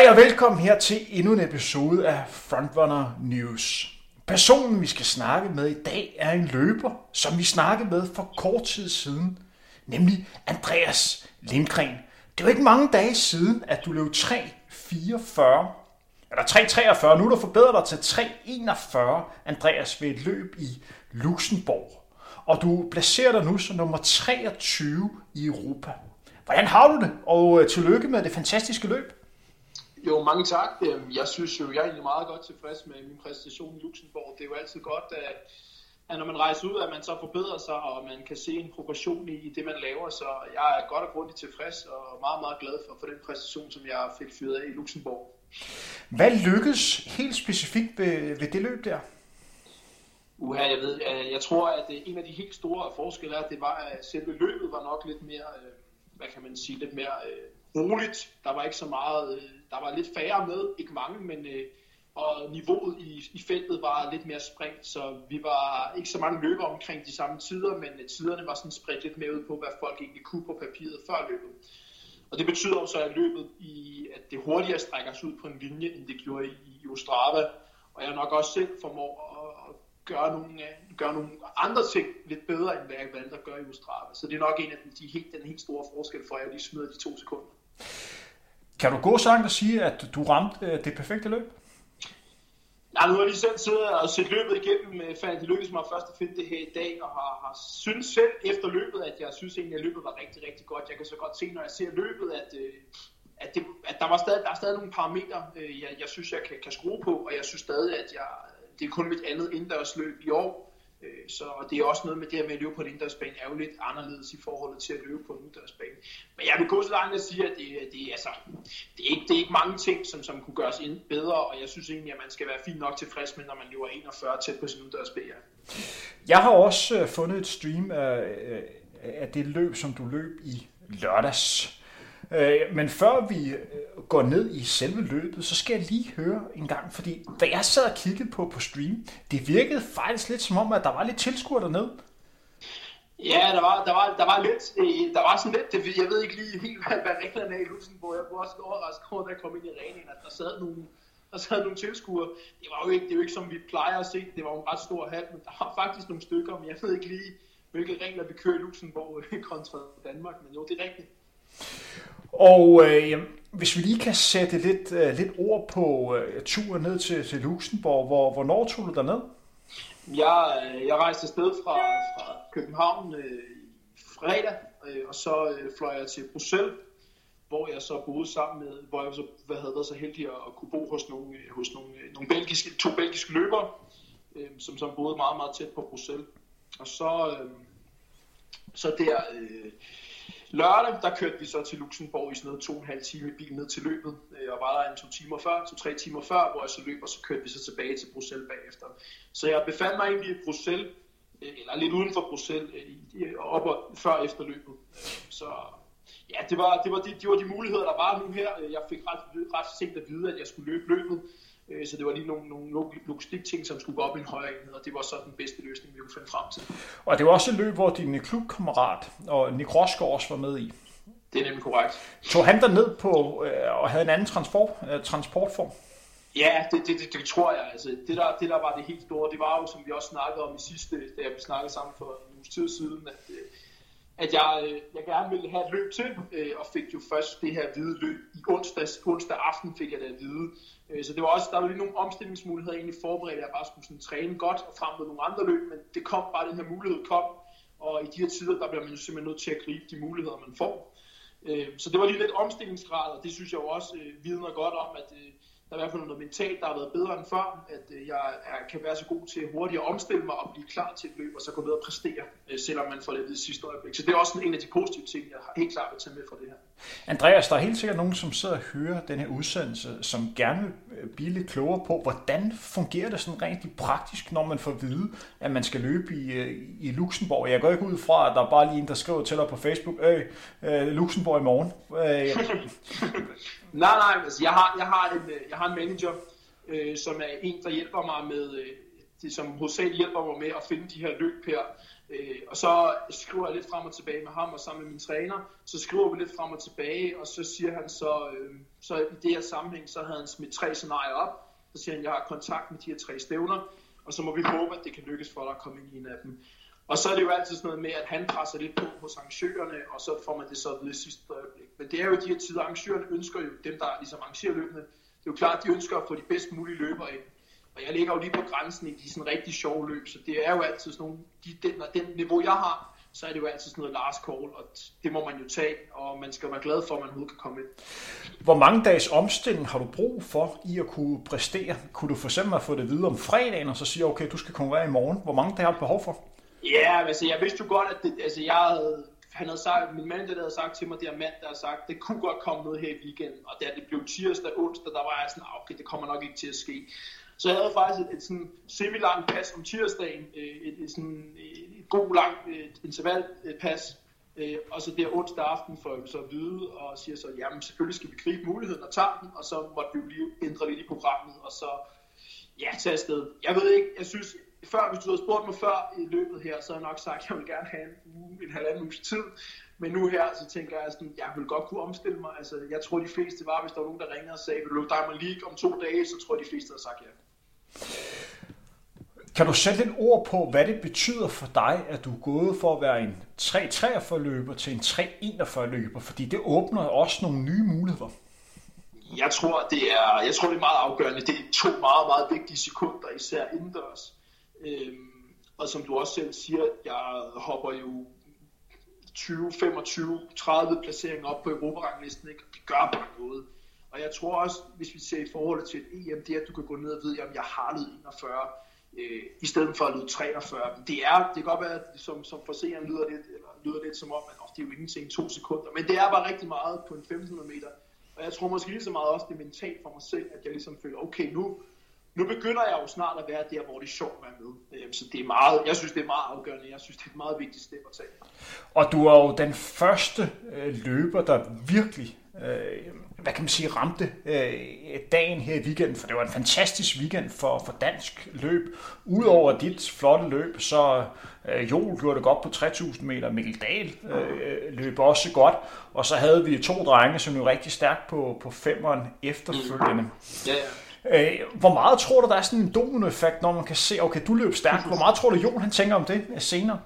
Goddag og velkommen her til endnu en episode af Frontrunner News. Personen, vi skal snakke med i dag, er en løber, som vi snakkede med for kort tid siden, nemlig Andreas Lindgren. Det var ikke mange dage siden, at du løb 3.44, eller 3.43, nu er du forbedret dig til 3.41, Andreas, ved et løb i Luxembourg. Og du placerer dig nu som nummer 23 i Europa. Hvordan har du det? Og øh, tillykke med det fantastiske løb. Jo, mange tak. Øhm, jeg synes jo, jeg er egentlig meget godt tilfreds med min præstation i Luxembourg. Det er jo altid godt, at, at når man rejser ud, at man så forbedrer sig, og man kan se en progression i, det, man laver. Så jeg er godt og grundigt tilfreds, og meget, meget glad for, for den præstation, som jeg fik fyret af i Luxembourg. Hvad lykkedes helt specifikt ved, ved det løb der? Uha, jeg ved, jeg tror, at en af de helt store forskelle er, at det var, at selve løbet var nok lidt mere, øh, hvad kan man sige, lidt mere øh, roligt. Der var ikke så meget, øh, der var lidt færre med, ikke mange, men øh, og niveauet i, i feltet var lidt mere spredt, så vi var ikke så mange løber omkring de samme tider, men øh, tiderne var sådan spredt lidt mere ud på, hvad folk egentlig kunne på papiret før løbet. Og det betyder så, at løbet i, at det hurtigere strækker sig ud på en linje, end det gjorde i, i Ostrava. Og jeg nok også selv formår at, gøre nogle, øh, gøre nogle andre ting lidt bedre, end hvad jeg valgte at gøre i Ostrava. Så det er nok en af de, helt, den helt store forskel for, at jeg lige smider de to sekunder. Kan du gå så langt og sige, at du ramte øh, det perfekte løb? Nej, nu har jeg lige selv siddet og set løbet igennem, øh, fandt det lykkedes mig først at finde det her i dag, og har, har synes selv efter løbet, at jeg synes egentlig, at løbet var rigtig, rigtig godt. Jeg kan så godt se, når jeg ser løbet, at, øh, at, det, at der, var stadig, der er stadig nogle parametre, jeg, jeg synes, jeg kan, kan skrue på, og jeg synes stadig, at jeg, det er kun mit andet indendørsløb i år, Øh, så det er også noget med det her med at løbe på en indendørsbane, er jo lidt anderledes i forhold til at løbe på en udendørsbane. Men jeg vil gå så langt at sige, at det, det, altså, det, er ikke, det er ikke mange ting, som, som kunne gøres ind bedre, og jeg synes egentlig, at man skal være fint nok tilfreds med, når man løber 41 tæt på sin udendørsbane. Jeg har også øh, fundet et stream af, øh, af det løb, som du løb i lørdags. Øh, men før vi øh, går ned i selve løbet, så skal jeg lige høre en gang, fordi da jeg sad og kiggede på, på stream, det virkede faktisk lidt som om, at der var lidt tilskuer dernede. Ja, der var, der var, der var lidt, øh, der var sådan lidt, det, jeg ved ikke lige helt, hvad, hvad reglerne er i Luxembourg. Jeg var også overrasket over, da jeg kom ind i arenaen, at der sad nogle, der sad nogle tilskuere. Det var jo ikke, det er jo ikke som vi plejer at se, det var en ret stor hal, men der var faktisk nogle stykker, men jeg ved ikke lige, hvilke regler vi kører i Luxembourg øh, kontra Danmark, men jo, det er rigtigt. Og øh, hvis vi lige kan sætte lidt, øh, lidt ord på øh, turen ned til, til Luxembourg, hvor, hvornår tog du derned? Jeg, øh, jeg rejste afsted fra, fra København øh, fredag, øh, og så øh, fløj jeg til Bruxelles, hvor jeg så boede sammen med, hvor jeg så hvad havde været så heldig at, at kunne bo hos nogle, øh, hos nogle, øh, nogle belgiske, to belgiske løbere, øh, som så boede meget, meget tæt på Bruxelles. Og så, øh, så der... Øh, Lørdag, der kørte vi så til Luxembourg i sådan noget to og en halv time i bil ned til løbet, øh, og var der en to timer før, to-tre timer før, hvor jeg så løb, og så kørte vi så tilbage til Bruxelles bagefter. Så jeg befandt mig egentlig i Bruxelles, øh, eller lidt uden for Bruxelles, øh, op og før efter løbet. Så ja, det var, det var, de, det var de muligheder, der var nu her. Jeg fik ret, ret sent at vide, at jeg skulle løbe løbet, Øh, så det var lige nogle, nogle logistikting, som skulle gå op i en højere enhed, og det var så den bedste løsning, vi kunne finde frem til. Og det var også et løb, hvor din klubkammerat og Nick Rosgaard også var med i. Det er nemlig korrekt. Tog han der ned på øh, og havde en anden transport, øh, transportform? Ja, det, det, det, det tror jeg. Altså, det, der, det der var det helt store, det var jo, som vi også snakkede om i sidste, da vi snakkede sammen for en uges tid siden, at, at jeg, jeg gerne ville have et løb til, og fik jo først det her hvide løb i onsdags, onsdag aften fik jeg det at vide, Øh, Øh, så det var også, der var lige nogle omstillingsmuligheder egentlig forberedt, at jeg bare skulle sådan træne godt og frem mod nogle andre løb, men det kom bare, den her mulighed kom, og i de her tider, der bliver man jo simpelthen nødt til at gribe de muligheder, man får. Øh, så det var lige lidt omstillingsgrad, og det synes jeg jo også øh, vidner godt om, at der er i hvert fald noget mentalt, der har været bedre end før, at jeg kan være så god til hurtigt at omstille mig og blive klar til et løb, og så gå ned og præstere, selvom man får det i sidste øjeblik. Så det er også en af de positive ting, jeg har helt klart vil tage med fra det her. Andreas, der er helt sikkert nogen, som sidder og hører den her udsendelse, som gerne vil blive lidt klogere på, hvordan fungerer det sådan rent praktisk, når man får at vide, at man skal løbe i, øh, i Luxembourg. Jeg går ikke ud fra, at der er bare lige en, der skriver til dig på Facebook, øh, øh Luxembourg i morgen. Øh, Nej, nej, altså jeg har, jeg har, en, øh, jeg har en manager, øh, som er en, der hjælper mig med, øh, det, som hovedsageligt hjælper mig med at finde de her løb her. Øh, og så skriver jeg lidt frem og tilbage med ham og sammen med min træner. Så skriver vi lidt frem og tilbage, og så siger han så, øh, så i det her sammenhæng, så havde han smidt tre scenarier op. Så siger han, jeg har kontakt med de her tre stævner, og så må vi håbe, at det kan lykkes for dig at komme ind i en af dem. Og så er det jo altid sådan noget med, at han presser lidt på hos arrangørerne, og så får man det så ved sidste øjeblik. Men det er jo de her tider, arrangørerne ønsker jo, dem der ligesom arrangerer løbende, det er jo klart, at de ønsker at få de bedst mulige løbere ind. Og jeg ligger jo lige på grænsen i de sådan rigtig sjove løb, så det er jo altid sådan nogle, de, den, når den niveau jeg har, så er det jo altid sådan noget last call, og det må man jo tage, og man skal være glad for, at man overhovedet kan komme ind. Hvor mange dages omstilling har du brug for i at kunne præstere? Kunne du for eksempel have fået det videre om fredagen, og så sige, okay, du skal konkurrere i morgen. Hvor mange dage har du behov for? Ja, altså jeg vidste jo godt, at det, altså, jeg havde, han havde sagt, min mand havde sagt til mig, det er mand, der har sagt, det kunne godt komme noget her i weekenden, og da det blev tirsdag, onsdag, der var jeg sådan, ah, okay, det kommer nok ikke til at ske. Så jeg havde faktisk et, et sådan semi-langt pas om tirsdagen, øh, et, et, sådan, øh, et god langt øh, et intervalpas, øh, og så der onsdag aften får jeg så at vide, og siger så, jamen selvfølgelig skal vi gribe muligheden og tage den, og så måtte vi jo lige ændre lidt i programmet, og så ja, tage afsted. Jeg ved ikke, jeg synes, før, hvis du havde spurgt mig før i løbet her, så havde jeg nok sagt, at jeg vil gerne have en uge, en halvanden uges tid. Men nu her, så tænker jeg sådan, jeg vil godt kunne omstille mig. Altså, jeg tror, de fleste var, hvis der var nogen, der ringede og sagde, vil du Diamond League om to dage, så tror jeg, de fleste havde sagt ja. Kan du sætte et ord på, hvad det betyder for dig, at du er gået for at være en 3-43 løber til en 3-41 løber? Fordi det åbner også nogle nye muligheder. Jeg tror, det er, jeg tror, det er meget afgørende. Det er to meget, meget vigtige sekunder, især indendørs. Øhm, og som du også selv siger, jeg hopper jo 20, 25, 30 placeringer op på Europaranglisten, ikke? det gør bare noget. Og jeg tror også, hvis vi ser i forhold til et EM, det er, at du kan gå ned og vide, om jeg har lød 41, øh, i stedet for at lyde 43. Det, er, det kan godt være, at som, som for seeren lyder lidt, eller lyder lidt som om, at oh, det er jo ingenting to sekunder, men det er bare rigtig meget på en 1500 meter. Og jeg tror måske lige så meget også, det er mentalt for mig selv, at jeg ligesom føler, okay, nu, nu begynder jeg jo snart at være der, hvor det er sjovt at være med. Øhm, så det er meget, jeg synes, det er meget afgørende. Jeg synes, det er et meget vigtigt step at tage. Og du er jo den første øh, løber, der virkelig øh, hvad kan man sige, ramte øh, dagen her i weekenden, for det var en fantastisk weekend for, for dansk løb. Udover dit flotte løb, så øh, Joel gjorde det godt på 3000 meter, Mikkel Dahl øh, løb også godt, og så havde vi to drenge, som jo rigtig stærkt på, på femeren efterfølgende. Ja, ja. Øh, hvor meget tror du, der er sådan en dominoeffekt, når man kan se, okay, du løb stærkt. Hvor meget tror du, Jon han tænker om det senere?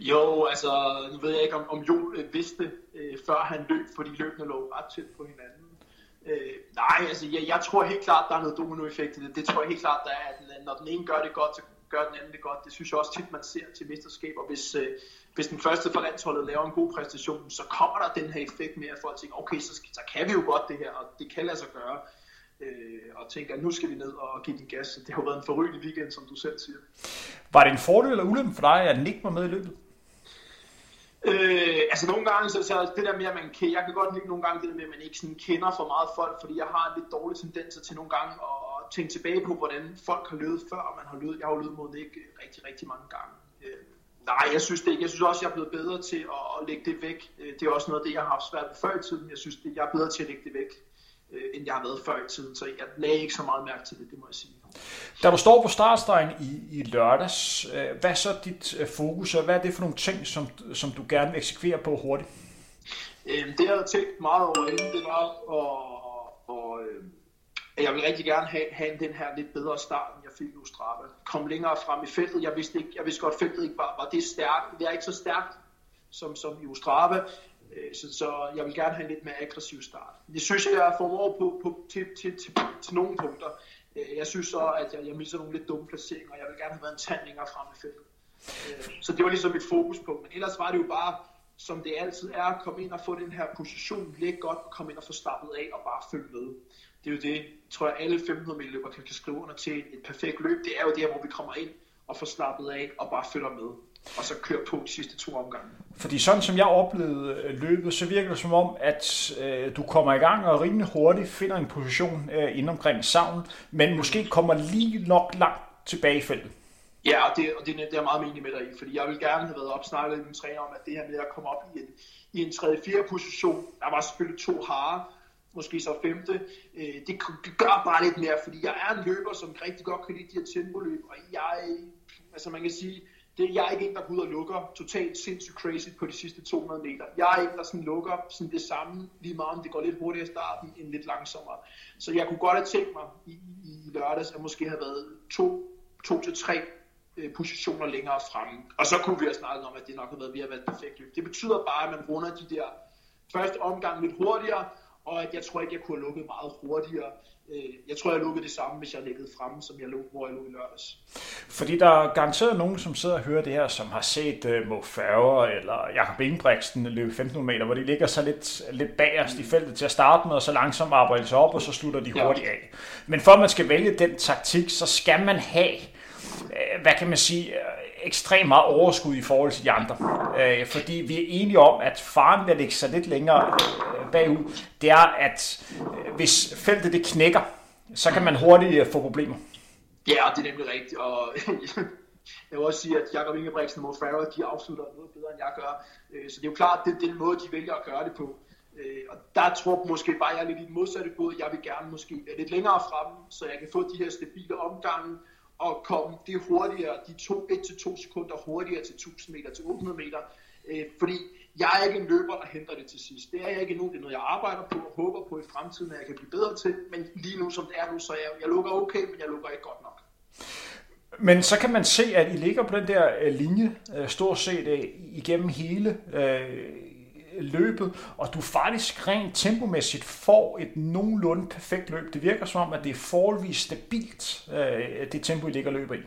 Jo, altså, nu ved jeg ikke, om, om Jon øh, vidste, øh, før han løb, fordi løbene lå ret tæt på hinanden. Øh, nej, altså, jeg, jeg tror helt klart, der er noget dominoeffekt i det. Det tror jeg helt klart, der er, at når den ene gør det godt, så gør den anden det godt. Det synes jeg også tit, man ser til mesterskaber. Hvis, øh, hvis den første fra landsholdet laver en god præstation, så kommer der den her effekt med, at folk tænker, okay, så, så kan vi jo godt det her, og det kan lade sig gøre øh, og tænker, at nu skal vi ned og give den gas. Det har jo været en forrygende weekend, som du selv siger. Var det en fordel eller ulempe for dig, at Nick var med i løbet? Øh, altså nogle gange, så, så det der med, at man kan, jeg kan godt lide nogle gange det der med, at man ikke sådan kender for meget folk, fordi jeg har en lidt dårlig tendens til nogle gange at tænke tilbage på, hvordan folk har løbet før, og man har løbet. Jeg har jo løbet mod ikke øh, rigtig, rigtig mange gange. Øh, nej, jeg synes, det, ikke. jeg synes også, jeg er blevet bedre til at, at lægge det væk. Øh, det er også noget af det, jeg har haft svært ved før i tiden. Jeg synes, det, jeg er bedre til at lægge det væk øh, end jeg har været før i tiden, så jeg lagde ikke så meget mærke til det, det må jeg sige. Da du står på startstregen i, i lørdags, øh, hvad er så dit øh, fokus, og hvad er det for nogle ting, som, som du gerne vil eksekvere på hurtigt? Øh, det jeg havde tænkt meget over inden, det var, og, og, øh, jeg vil rigtig gerne have, have den her lidt bedre start, end jeg fik nu Ostrava. Kom længere frem i feltet. Jeg vidste, ikke, jeg vidste godt, at feltet ikke var, var det stærkt. Det er ikke så stærkt som, som i Ustrava. Øh, så, så jeg vil gerne have en lidt mere aggressiv start. Det synes jeg, jeg formår på, på, til, til, til, til nogle punkter. Øh, jeg synes så, at jeg, jeg misser nogle lidt dumme placeringer, og jeg vil gerne have været en tand længere frem i feltet. Øh, så det var ligesom mit fokuspunkt. Men ellers var det jo bare, som det altid er, at komme ind og få den her position, lægge godt, komme ind og få stappet af og bare følge med. Det er jo det, tror jeg, alle 1500 meter løber kan, kan skrive under til et perfekt løb. Det er jo der, hvor vi kommer ind og får slappet af og bare følger med og så køre på de sidste to omgange. Fordi sådan som jeg oplevede øh, løbet, så virker det som om, at øh, du kommer i gang og rimelig hurtigt finder en position øh, inden omkring savn, men måske kommer lige nok langt tilbage i feltet. Ja, og det, og det, det er meget mening med dig i, fordi jeg vil gerne have været opsnakket med min træner om, at det her med at komme op i en, i en 3. 4 position, der var selvfølgelig to harer, måske så femte. Øh, det, det gør bare lidt mere, fordi jeg er en løber, som rigtig godt kan lide de her tempoliøb, og jeg, altså man kan sige, det, jeg er ikke en, der går ud og lukker totalt sindssygt crazy på de sidste 200 meter. Jeg er en, der sådan lukker sådan det samme, lige meget om det går lidt hurtigere i starten, end lidt langsommere. Så jeg kunne godt have tænkt mig i, i lørdags, at måske have været to, to til tre øh, positioner længere fremme. Og så kunne vi have snakket om, at det nok havde været ved at være et perfekt løb. Det betyder bare, at man runder de der første omgang lidt hurtigere, og at jeg tror ikke, jeg kunne have lukket meget hurtigere. Øh, jeg tror, jeg lukkede det samme, hvis jeg liggede fremme, som jeg lå, hvor jeg lå i lørdags. Fordi der er garanteret nogen, som sidder og hører det her, som har set uh, Mo Farver eller Jakob Ingebrigtsen løbe 1500 meter, hvor de ligger så lidt, lidt bagerst i feltet til at starte med, og så langsomt arbejder sig op, og så slutter de hurtigt af. Men for at man skal vælge den taktik, så skal man have, uh, hvad kan man sige, ekstremt meget overskud i forhold til de andre. Øh, fordi vi er enige om, at faren ved at lægge sig lidt længere øh, bagud, det er, at øh, hvis feltet det knækker, så kan man hurtigt øh, få problemer. Ja, det er nemlig rigtigt. Og jeg vil også sige, at Jakob Ingebrigtsen og Mo Farah, de afslutter noget bedre, end jeg gør. Øh, så det er jo klart, at det er den måde, de vælger at gøre det på. Øh, og der tror jeg måske bare, at jeg er lidt i den modsatte båd. Jeg vil gerne måske være lidt længere fremme, så jeg kan få de her stabile omgange, og komme det hurtigere, de 1-2 sekunder hurtigere til 1000 meter, til 800 meter. Øh, fordi jeg er ikke en løber, der henter det til sidst. Det er jeg ikke nu. Det er noget, jeg arbejder på og håber på i fremtiden, at jeg kan blive bedre til. Men lige nu, som det er nu, så er jeg, jeg lukker okay, men jeg lukker ikke godt nok. Men så kan man se, at I ligger på den der øh, linje, øh, stort set øh, igennem hele løbet, og du faktisk rent tempomæssigt får et nogenlunde perfekt løb. Det virker som om, at det er forholdsvis stabilt, øh, det tempo, I ligger løber i.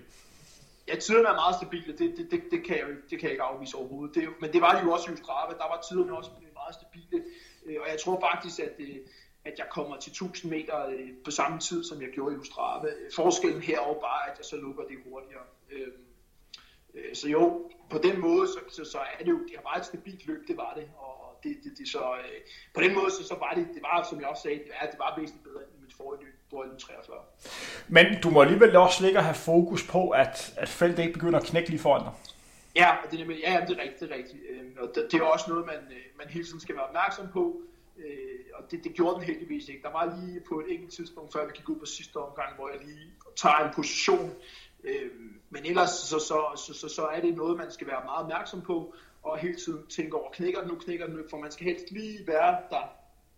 Ja, tiderne er meget stabile, det, det, det, det, kan jeg, det kan jeg ikke afvise overhovedet. Det, men det var det jo også i Ustrava, der var tiderne også meget stabile, øh, og jeg tror faktisk, at, øh, at jeg kommer til 1000 meter øh, på samme tid, som jeg gjorde i Ustrava. Forskellen herover bare, at jeg så lukker det hurtigere. Øhm, så jo, på den måde, så, så, så er det jo, det var et stabilt løb, det var det, og, det, det, det så, øh, på den måde, så, så var det, det var, som jeg også sagde, det, var, det var væsentligt bedre end mit forrige løb, hvor jeg 43. Men du må alligevel også ligge og have fokus på, at, at feltet ikke begynder at knække lige foran dig. Ja, det er, ja, det er rigtigt, det er rigtigt. Øh, og det, er også noget, man, øh, man hele tiden skal være opmærksom på. Øh, og det, det gjorde den heldigvis ikke. Der var lige på et enkelt tidspunkt, før vi gik ud på sidste omgang, hvor jeg lige tager en position. Øh, men ellers så, så, så, så, så er det noget, man skal være meget opmærksom på og hele tiden tænke over, knækker den nu, knækker den nu, for man skal helst lige være der,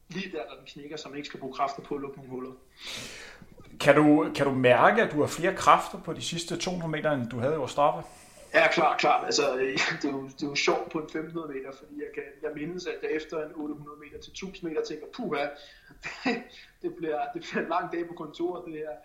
lige der, der den knækker, så man ikke skal bruge kræfter på at lukke nogle huller. Kan du, kan du mærke, at du har flere kræfter på de sidste 200 meter, end du havde i Ostrava? Ja, klart, klart. Altså, det, er jo, det er jo sjovt på en 1500 meter, fordi jeg, kan, jeg mindes, at efter en 800 meter til 1000 meter tænker, puha, det bliver, det bliver en lang dag på kontoret, det her.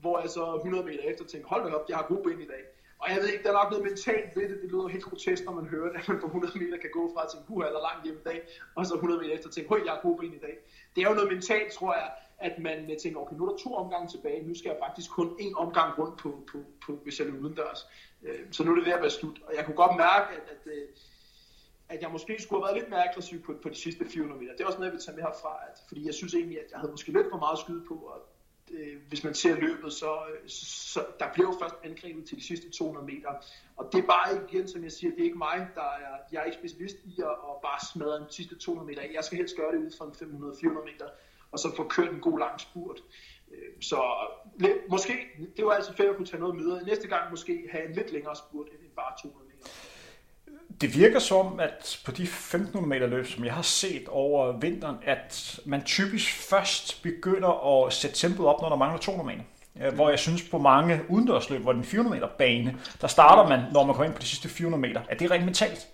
Hvor jeg så 100 meter efter tænker, hold da op, jeg har god ben i dag. Og jeg ved ikke, der er nok noget mentalt ved det. Det lyder helt grotesk, når man hører det, at man på 100 meter kan gå fra at tænke, puha, der langt hjem i dag, og så 100 meter efter tænke, høj, jeg har gode ben i dag. Det er jo noget mentalt, tror jeg, at man øh, tænker, okay, nu er der to omgange tilbage, nu skal jeg faktisk kun en omgang rundt på, på, på hvis jeg er udendørs. Øh, så nu er det ved at være slut. Og jeg kunne godt mærke, at, at, øh, at jeg måske skulle have været lidt mere aggressiv på, på de sidste 400 meter. Det er også noget, jeg vil tage med herfra, at, fordi jeg synes egentlig, at jeg havde måske lidt for meget skyde på, og øh, hvis man ser løbet, øh, så, så der blev først angrebet til de sidste 200 meter. Og det er bare igen, som jeg siger, det er ikke mig, der er, jeg er ikke specialist i at, at bare smadre de sidste 200 meter. Jeg skal helst gøre det ud fra 500-400 meter, og så få kørt en god lang spurt. Øh, så måske, det var altså fedt at kunne tage noget med. Næste gang måske have en lidt længere spurt end bare 200 meter det virker som, at på de 1500 meter løb, som jeg har set over vinteren, at man typisk først begynder at sætte tempoet op, når der mangler 200 meter. Øh, hvor jeg synes på mange udendørsløb, hvor den 400 meter bane, der starter man, når man kommer ind på de sidste 400 meter. Er det rent mentalt?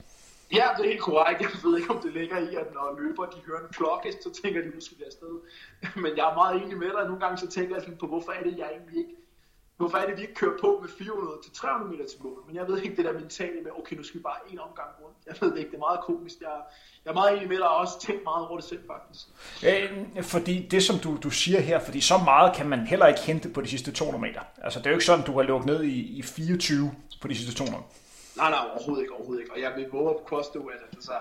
Ja, det er helt korrekt. Jeg ved ikke, om det ligger i, at når løber de hører en klokke, så tænker de, nu skal vi afsted. Men jeg er meget enig med dig. Nogle gange så tænker jeg sådan på, hvorfor er det, jeg egentlig ikke Hvorfor er det, vi ikke kører på med 400 til 300 meter til mål? Men jeg ved ikke det der mentale med, okay, nu skal vi bare en omgang rundt. Jeg ved det ikke, det er meget komisk. Jeg, jeg er meget enig med dig og også tænkt meget over det selv, faktisk. Øh, fordi det, som du, du siger her, fordi så meget kan man heller ikke hente på de sidste 200 meter. Altså, det er jo ikke sådan, du har lukket ned i, i 24 på de sidste 200. Nej, nej, overhovedet ikke, overhovedet ikke. Og jeg vil våge at påstå, at altså,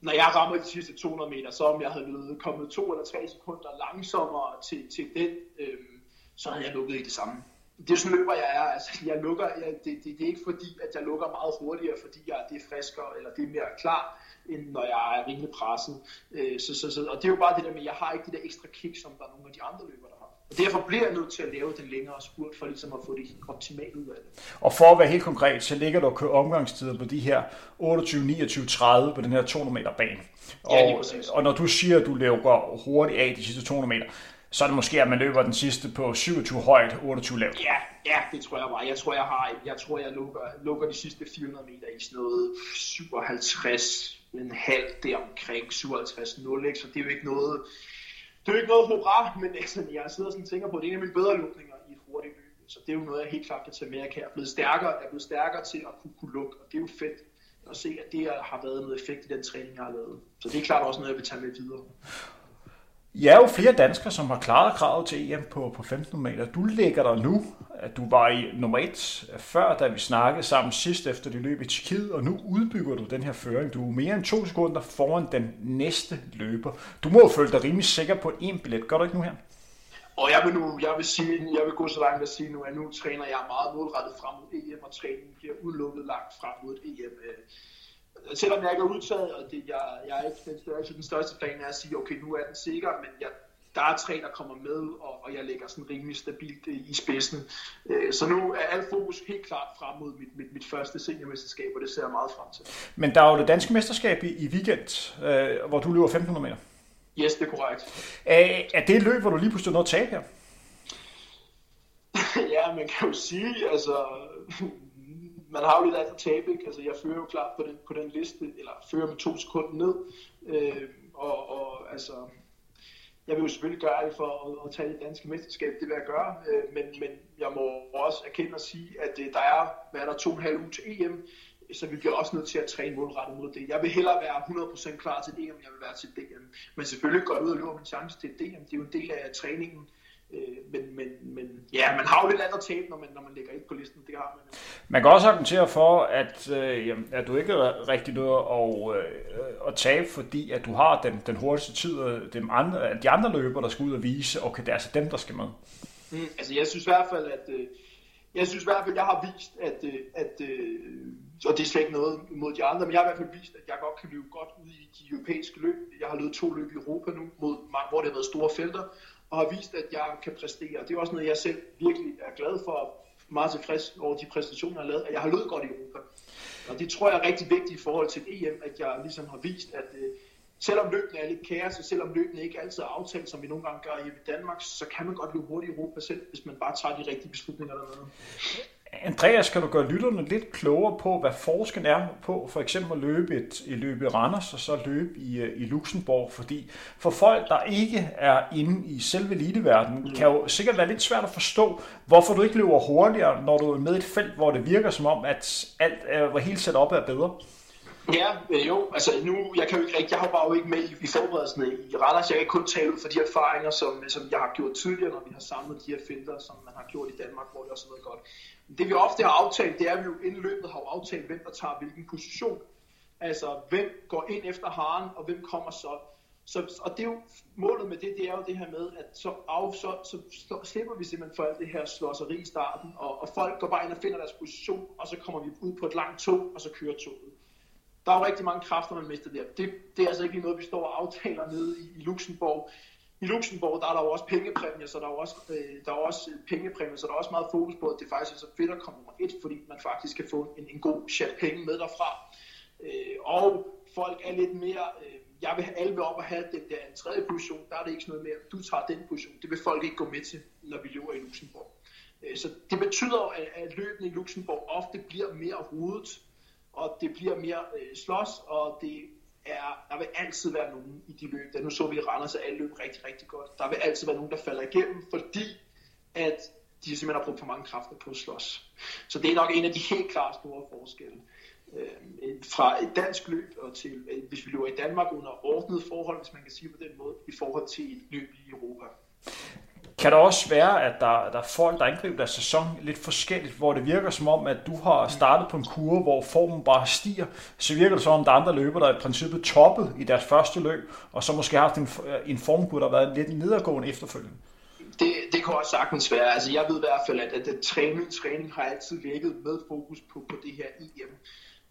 når jeg rammer de sidste 200 meter, så om jeg havde løbet kommet to eller tre sekunder langsommere til, til den, øh, så havde jeg lukket i det samme det er sådan løber, jeg er. Altså, jeg lukker, jeg, det, det, det, er ikke fordi, at jeg lukker meget hurtigere, fordi jeg, det er friskere, eller det er mere klar, end når jeg er rimelig presset. Øh, så, så, så, og det er jo bare det der med, at jeg har ikke det der ekstra kick, som der er nogle af de andre løber, der har. Og derfor bliver jeg nødt til at lave den længere spurt, for ligesom at få det optimalt ud af det. Og for at være helt konkret, så ligger du og kører omgangstider på de her 28, 29, 30 på den her 200 meter bane. Og, ja, og når du siger, at du løber hurtigt af de sidste 200 meter, så er det måske, at man løber den sidste på 27 højt, 28 lavt. Ja, ja, det tror jeg bare. Jeg tror, jeg har, jeg tror, jeg lukker, lukker de sidste 400 meter i sådan noget 57, en halv der omkring 57 0, ikke? så det er jo ikke noget, det er jo ikke noget hurra, men altså, jeg sidder sådan og tænker på, at det er en af mine bedre lukninger i et hurtigt løb, så det er jo noget, jeg helt klart kan tage med. Jeg er blevet stærkere, jeg er blevet stærkere til at kunne, kunne lukke, og det er jo fedt at se, at det har været noget effekt i den træning, jeg har lavet. Så det er klart også noget, jeg vil tage med videre. I er jo flere danskere, som har klaret kravet til EM på, på 15 meter. Du ligger der nu, at du var i nummer et øh, før, da vi snakkede sammen sidst efter det løb i Tjekkiet, og nu udbygger du den her føring. Du er mere end to sekunder foran den næste løber. Du må jo føle dig rimelig sikker på en billet. Gør du ikke nu her? Og jeg vil, nu, jeg vil, sige, jeg vil gå så langt at sige nu, at nu træner jeg meget målrettet frem mod EM, og træningen bliver udelukket langt frem mod EM øh, selvom jeg ikke er udtaget, og det, jeg, jeg er ikke den største, den største plan er at sige, okay, nu er den sikker, men jeg, der er tre, der kommer med, og, og jeg ligger sådan rimelig stabilt i, i spidsen. Øh, så nu er alt fokus helt klart frem mod mit, mit, mit første seniormesterskab, og det ser jeg meget frem til. Men der er jo det danske mesterskab i, i weekend, øh, hvor du løber 1500 meter. Yes, det er korrekt. Er, er det et løb, hvor du lige pludselig noget at tabe her? ja, man kan jo sige, altså, man har jo lidt andet at tabe, ikke? Altså, jeg fører jo klart på den, på den liste, eller fører med to sekunder ned, øh, og, og altså, jeg vil jo selvfølgelig gøre det for at, at tage det danske mesterskab, det vil jeg gøre, øh, men, men jeg må også erkende og sige, at øh, der er, hvad er der, to og en halv uge til EM, så vi bliver også nødt til at træne målrettet mod det. Jeg vil hellere være 100% klar til DM, end jeg vil være til DM. Men selvfølgelig går jeg ud og løber min chance til DM. Det er jo en del af træningen. Øh, men, men, men ja, man har jo lidt andet tabe, når man, når man ligger ind på listen. Det har man. Man kan også argumentere for, at, øh, jamen, at du ikke er rigtig noget at, øh, at tabe, fordi at du har den, den hurtigste tid, og dem andre, de andre løber, der skal ud og vise, okay, det er altså dem, der skal med. Mm, altså jeg synes i hvert fald, at øh, jeg synes i hvert fald, at jeg har vist, at, øh, at øh, og det er slet ikke noget mod de andre, men jeg har i hvert fald vist, at jeg godt kan løbe godt ud i de europæiske løb. Jeg har løbet to løb i Europa nu, mod, hvor det har været store felter, og har vist, at jeg kan præstere. Det er også noget, jeg selv virkelig er glad for, meget tilfreds over de præstationer, jeg har lavet, at jeg har løbet godt i Europa. Og det tror jeg er rigtig vigtigt i forhold til EM, at jeg ligesom har vist, at øh, selvom løbene er lidt kaos, og selvom løbene ikke altid er aftalt, som vi nogle gange gør i Danmark, så kan man godt løbe hurtigt i Europa selv, hvis man bare tager de rigtige beslutninger dernede. Andreas, kan du gøre lytterne lidt klogere på, hvad forskellen er på for eksempel at løbe et, et løb i Randers og så løbe i, øh, i Luxembourg? Fordi for folk, der ikke er inde i selve eliteverdenen, mm. kan jo sikkert være lidt svært at forstå, hvorfor du ikke løber hurtigere, når du er med i et felt, hvor det virker som om, at alt hvor helt sat op er bedre. Ja, øh, jo, altså nu, jeg kan jo ikke rigtig, jeg har bare jo ikke med i, i forberedelsen i Randers, jeg kan kun tale ud for de erfaringer, som, øh, som jeg har gjort tidligere, når vi har samlet de her felter, som man har gjort i Danmark, hvor det også har været godt det vi ofte har aftalt, det er, at vi jo inden løbet har aftalt, hvem der tager hvilken position. Altså, hvem går ind efter haren, og hvem kommer så. så og det er jo, målet med det, det er jo det her med, at så, af, så, så, så slipper vi simpelthen for alt det her slåseri i starten, og, og folk går bare ind og finder deres position, og så kommer vi ud på et langt tog, og så kører toget. Der er jo rigtig mange kræfter, man mister der. Det, det er altså ikke noget, vi står og aftaler nede i, i Luxembourg i Luxembourg, der er der jo også pengepræmier, så der er jo også, øh, der er også øh, pengepræmier, så der er også meget fokus på, at det faktisk er så fedt at komme nummer et, fordi man faktisk kan få en, en god chat penge med derfra. Øh, og folk er lidt mere, øh, jeg vil have alle vil op og have den der en tredje position, der er det ikke sådan noget mere, du tager den position, det vil folk ikke gå med til, når vi løber i Luxembourg. Øh, så det betyder jo, at, at løbende i Luxembourg ofte bliver mere rodet, og det bliver mere øh, slås, og det er, der vil altid være nogen i de løb, der nu så vi i Randers, at alle løb rigtig, rigtig godt. Der vil altid være nogen, der falder igennem, fordi at de simpelthen har brugt for mange kræfter på at slås. Så det er nok en af de helt klare store forskelle. Øh, øh fra et dansk løb og til, øh, hvis vi løber i Danmark under ordnet forhold, hvis man kan sige på den måde, i forhold til et løb i Europa. Kan der også være, at der, der er folk, der angriber deres sæson lidt forskelligt, hvor det virker som om, at du har startet på en kurve, hvor formen bare stiger, så virker det som om, der er andre løber, der i princippet toppet i deres første løb, og så måske har haft en, en formkurve, der har været lidt nedadgående efterfølgende? Det, det kan også sagtens være. Altså, jeg ved i hvert fald, at, at, det, træning, træning har altid ligget med fokus på, på det her EM.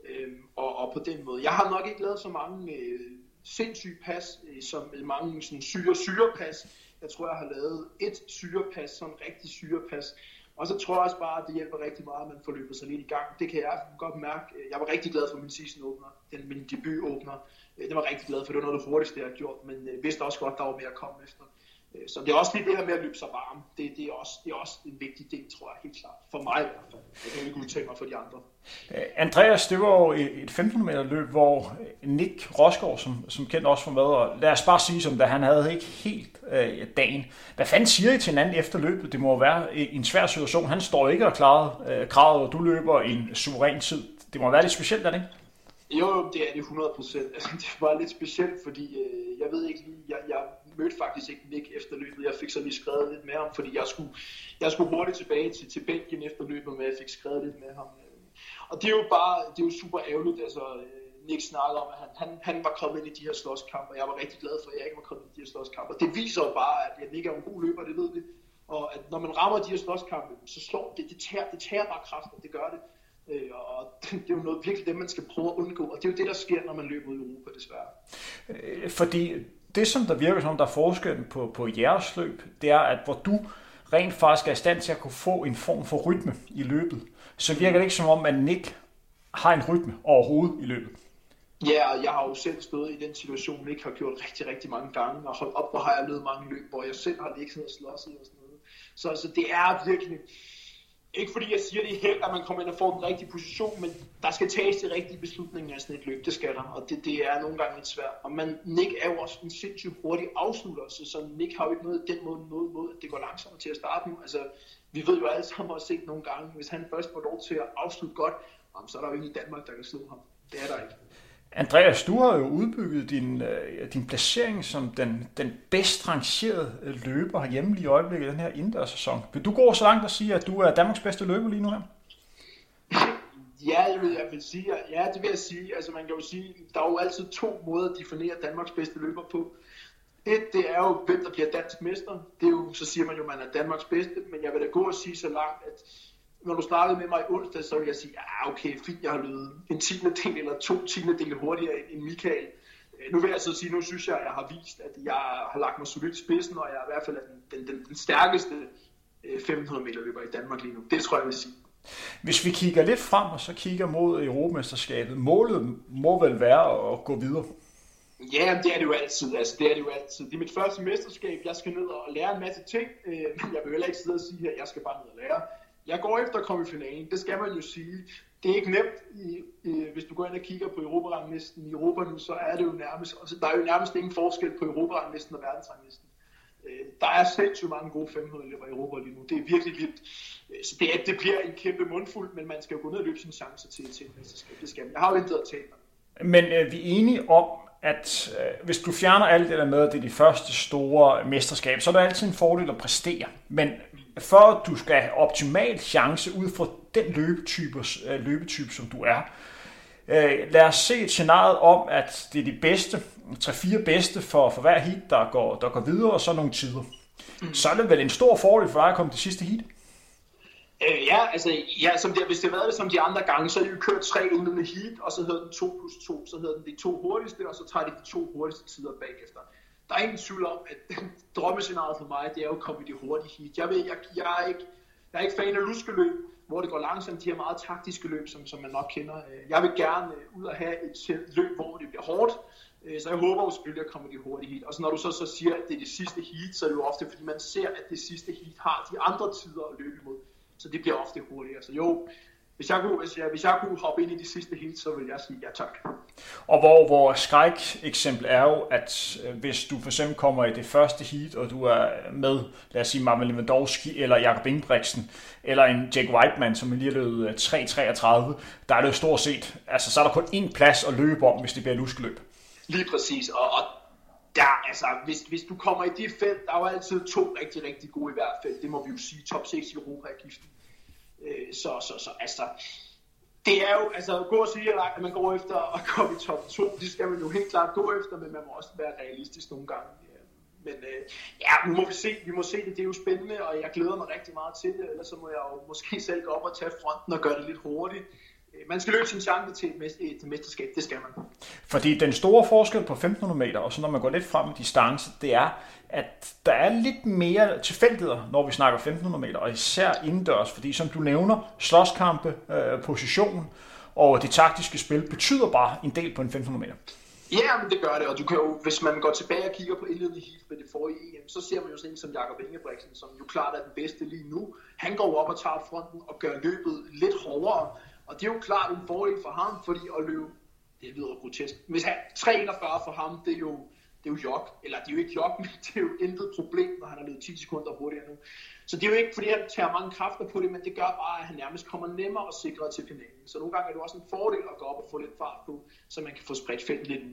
Øhm, og, og på den måde. Jeg har nok ikke lavet så mange øh, sindssyge pas, øh, som mange sådan syre syrepas. Jeg tror, jeg har lavet et syrepas, sådan rigtig syrepas. Og så tror jeg også bare, at det hjælper rigtig meget, at man får løbet sig lidt i gang. Det kan jeg godt mærke. Jeg var rigtig glad for min season åbner, den, min debut åbner. Øh, det var rigtig glad for, det var noget af det hurtigste, jeg har gjort, men øh, vidste også godt, der var mere at komme efter. Øh, så det er også lige det her med at løbe sig varm. Det, det, er, også, det er også en vigtig del, tror jeg, helt klart. For mig i hvert fald. Jeg kan ikke udtale mig for de andre. Andreas, det var jo et 1500 meter løb, hvor Nick Rosgaard, som, som kendt også var med, og lad os bare sige som da han havde ikke helt øh, dagen. Hvad fanden siger I til hinanden efter løbet? Det må være en svær situation. Han står ikke og klarer øh, kravet, og du løber en suveræn tid. Det må være lidt specielt, er det ikke? Jo, det er det 100 procent. Altså, det var lidt specielt, fordi øh, jeg ved ikke lige, jeg, jeg mødte faktisk ikke Nick efter løbet. Jeg fik så lige skrevet lidt med ham, fordi jeg skulle, jeg skulle hurtigt tilbage til, til Belgien efter løbet, men jeg fik skrevet lidt med ham. Og det er jo bare, det er jo super ærgerligt, altså øh, Nick snakker om, at han, han, han var kommet ind i de her slåskampe, og jeg var rigtig glad for, at jeg ikke var kommet ind i de her slåskampe. Det viser jo bare, at jeg ikke er en god løber, det ved vi. Og at når man rammer de her slåskampe, så slår det, det tager, det tager bare kraften, det gør det. Øh, og det er jo noget virkelig det, man skal prøve at undgå, og det er jo det, der sker, når man løber ud i Europa, desværre. Øh, fordi det, som der virker som, der er forskellen på, på jeres løb, det er, at hvor du rent faktisk er i stand til at kunne få en form for rytme i løbet, så virker det ikke som om, at Nick har en rytme overhovedet i løbet. Ja, og jeg har jo selv stået i den situation, Nick har gjort rigtig, rigtig mange gange, og holdt op, hvor har jeg løbet mange løb, hvor jeg selv har ligget og slåsset og sådan noget. Så, så det er virkelig, ikke fordi jeg siger, det er held, at man kommer ind og får den rigtige position, men der skal tages de rigtige beslutninger af sådan et løb, det skal der, og det, det er nogle gange lidt svært. Og man, Nick er jo også en sindssygt hurtig afslutter, så, så Nick har jo ikke noget den måde, noget måde, at det går langsommere til at starte nu. Altså, vi ved jo alle sammen også set nogle gange, hvis han først får lov til at afslutte godt, så er der jo ingen i Danmark, der kan slå ham. Det er der ikke. Andreas, du har jo udbygget din, øh, din placering som den, den bedst rangerede øh, løber hjemme lige i øjeblikket i den her indendørssæson. Vil du gå så langt at sige, at du er Danmarks bedste løber lige nu her? Ja, jeg vil, jeg vil sige, ja, det vil jeg sige. Altså man kan jo sige, der er jo altid to måder at definere Danmarks bedste løber på. Et, det er jo, hvem der bliver dansk mester. Det er jo, så siger man jo, at man er Danmarks bedste, men jeg vil da gå og sige så langt, at når du snakkede med mig i onsdag, så vil jeg sige, ja okay, fint, jeg har løbet en tiende del eller to tiende del hurtigere end Michael. Øh, nu vil jeg så sige, nu synes jeg, at jeg har vist, at jeg har lagt mig solidt i spidsen, og jeg er i hvert fald den, den, den, den stærkeste 1500 øh, meter løber i Danmark lige nu. Det tror jeg, jeg vil sige. Hvis vi kigger lidt frem, og så kigger mod Europamesterskabet, målet må vel være at gå videre? Ja, det er det jo altid. Altså, det er det jo altid. Det er mit første mesterskab. Jeg skal ned og lære en masse ting. Øh, jeg vil heller ikke sidde og sige her, jeg skal bare ned og lære jeg går efter at komme i finalen. Det skal man jo sige. Det er ikke nemt, i, i, hvis du går ind og kigger på Europaranglisten i Europa nu, så er det jo nærmest, altså, der er jo nærmest ingen forskel på Europaranglisten og verdensranglisten. Øh, der er sindssygt mange gode 500 løber i Europa lige nu. Det er virkelig vildt. Øh, så det, det bliver en kæmpe mundfuld, men man skal jo gå ned og løbe sine chancer til, til et mesterskab. Det skal man. Jeg har jo intet at tale Men øh, vi er enige om, at øh, hvis du fjerner alt det der med, at det er de første store mesterskab, så er det altid en fordel at præstere. Men for at du skal have optimal chance ud fra den løbetype, øh, løbetype som du er, øh, lad os se et scenarie om, at det er de bedste, 3-4 bedste for, for hver heat, der går, der går videre, og så nogle tider. Mm. Så er det vel en stor fordel for dig at komme til sidste heat? Øh, ja, altså, ja, som det, hvis det har været som de andre gange, så er de jo kørt tre indledende heat, og så hedder den 2 plus 2, så hedder den de to hurtigste, og så tager de de to hurtigste tider bagefter der er ingen tvivl om, at drømmescenariet for mig, det er jo at komme i det hurtige heat. Jeg, ved, jeg, jeg, er ikke, jeg er ikke fan af luskeløb, hvor det går langsomt. De her meget taktiske løb, som, som man nok kender. Øh, jeg vil gerne øh, ud og have et løb, hvor det bliver hårdt. Øh, så jeg håber jo selvfølgelig at kommer de det hurtige heat. Og så når du så, så siger, at det er det sidste heat, så er det jo ofte, fordi man ser, at det sidste heat har de andre tider at løbe imod. Så det bliver ofte hurtigere. Så jo, hvis jeg, kunne, hvis, jeg, hvis jeg kunne hoppe ind i de sidste heat, så vil jeg sige ja tak. Og hvor, hvor skræk eksempel er jo, at øh, hvis du for eksempel kommer i det første heat, og du er med, lad os sige, Marvin Lewandowski, eller Jakob Ingebrigtsen, eller en Jake Whiteman, som lige løbet 3.33, øh, der er det jo stort set, altså så er der kun én plads at løbe om, hvis det bliver luskeløb. Lige præcis, og, og Ja, altså, hvis, hvis du kommer i det felt, der er jo altid to rigtig, rigtig gode i hvert fald, det må vi jo sige, top 6 i Europa er giften. Øh, så, så, så altså, det er jo, altså gå og sige, at man går efter at komme i top 2, det skal man jo helt klart gå efter, men man må også være realistisk nogle gange. Øh, men øh, ja, nu må vi se, vi må se det, det er jo spændende, og jeg glæder mig rigtig meget til det, ellers så må jeg jo måske selv gå op og tage fronten og gøre det lidt hurtigt. Øh, man skal løbe sin chance til et mesterskab, det skal man. Fordi den store forskel på 1500 meter, og så når man går lidt frem i distance, det er, at der er lidt mere tilfældigheder, når vi snakker 1500 meter, og især indendørs, fordi som du nævner, slåskampe, øh, position og det taktiske spil betyder bare en del på en 1500 meter. Ja, men det gør det, og du kan jo, hvis man går tilbage og kigger på indledende heat med det forrige EM, så ser man jo sådan en som Jakob Ingebrigtsen, som jo klart er den bedste lige nu. Han går op og tager fronten og gør løbet lidt hårdere, og det er jo klart en fordel for ham, fordi at løbe, det lyder grotesk, hvis han 43 for ham, det er jo det er jo jog, eller det er jo ikke jog, men det er jo intet problem, når han har løbet 10 sekunder hurtigere nu. Så det er jo ikke, fordi han tager mange kræfter på det, men det gør bare, at han nærmest kommer nemmere og sikrere til finalen. Så nogle gange er det også en fordel at gå op og få lidt fart på, så man kan få spredt feltet lidt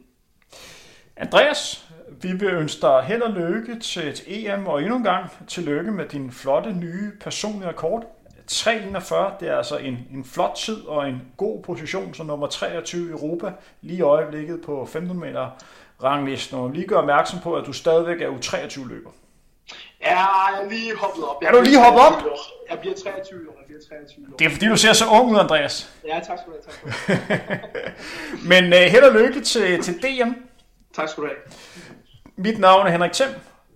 Andreas, vi vil ønske dig held og lykke til et EM, og endnu en gang tillykke med din flotte nye personlige rekord. 341, det er altså en, en flot tid og en god position som nummer 23 i Europa, lige i øjeblikket på 15 meter ranglisten. Og lige gør opmærksom på, at du stadigvæk er U23-løber. Ja, jeg er lige hoppet op. Jeg er du lige hoppet op? Jeg bliver 23 år. Jeg bliver 23 år. Det er fordi, du ser så ung ud, Andreas. Ja, tak skal du have. Tak skal du have. Men uh, held og lykke til, til DM. Tak skal du have. Mit navn er Henrik Thiem.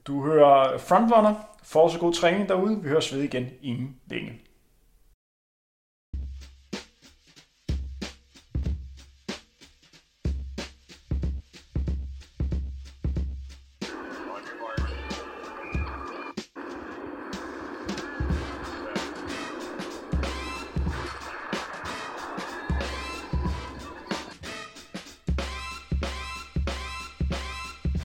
Du hører Frontrunner. Får så god træning derude. Vi høres ved igen inden længe.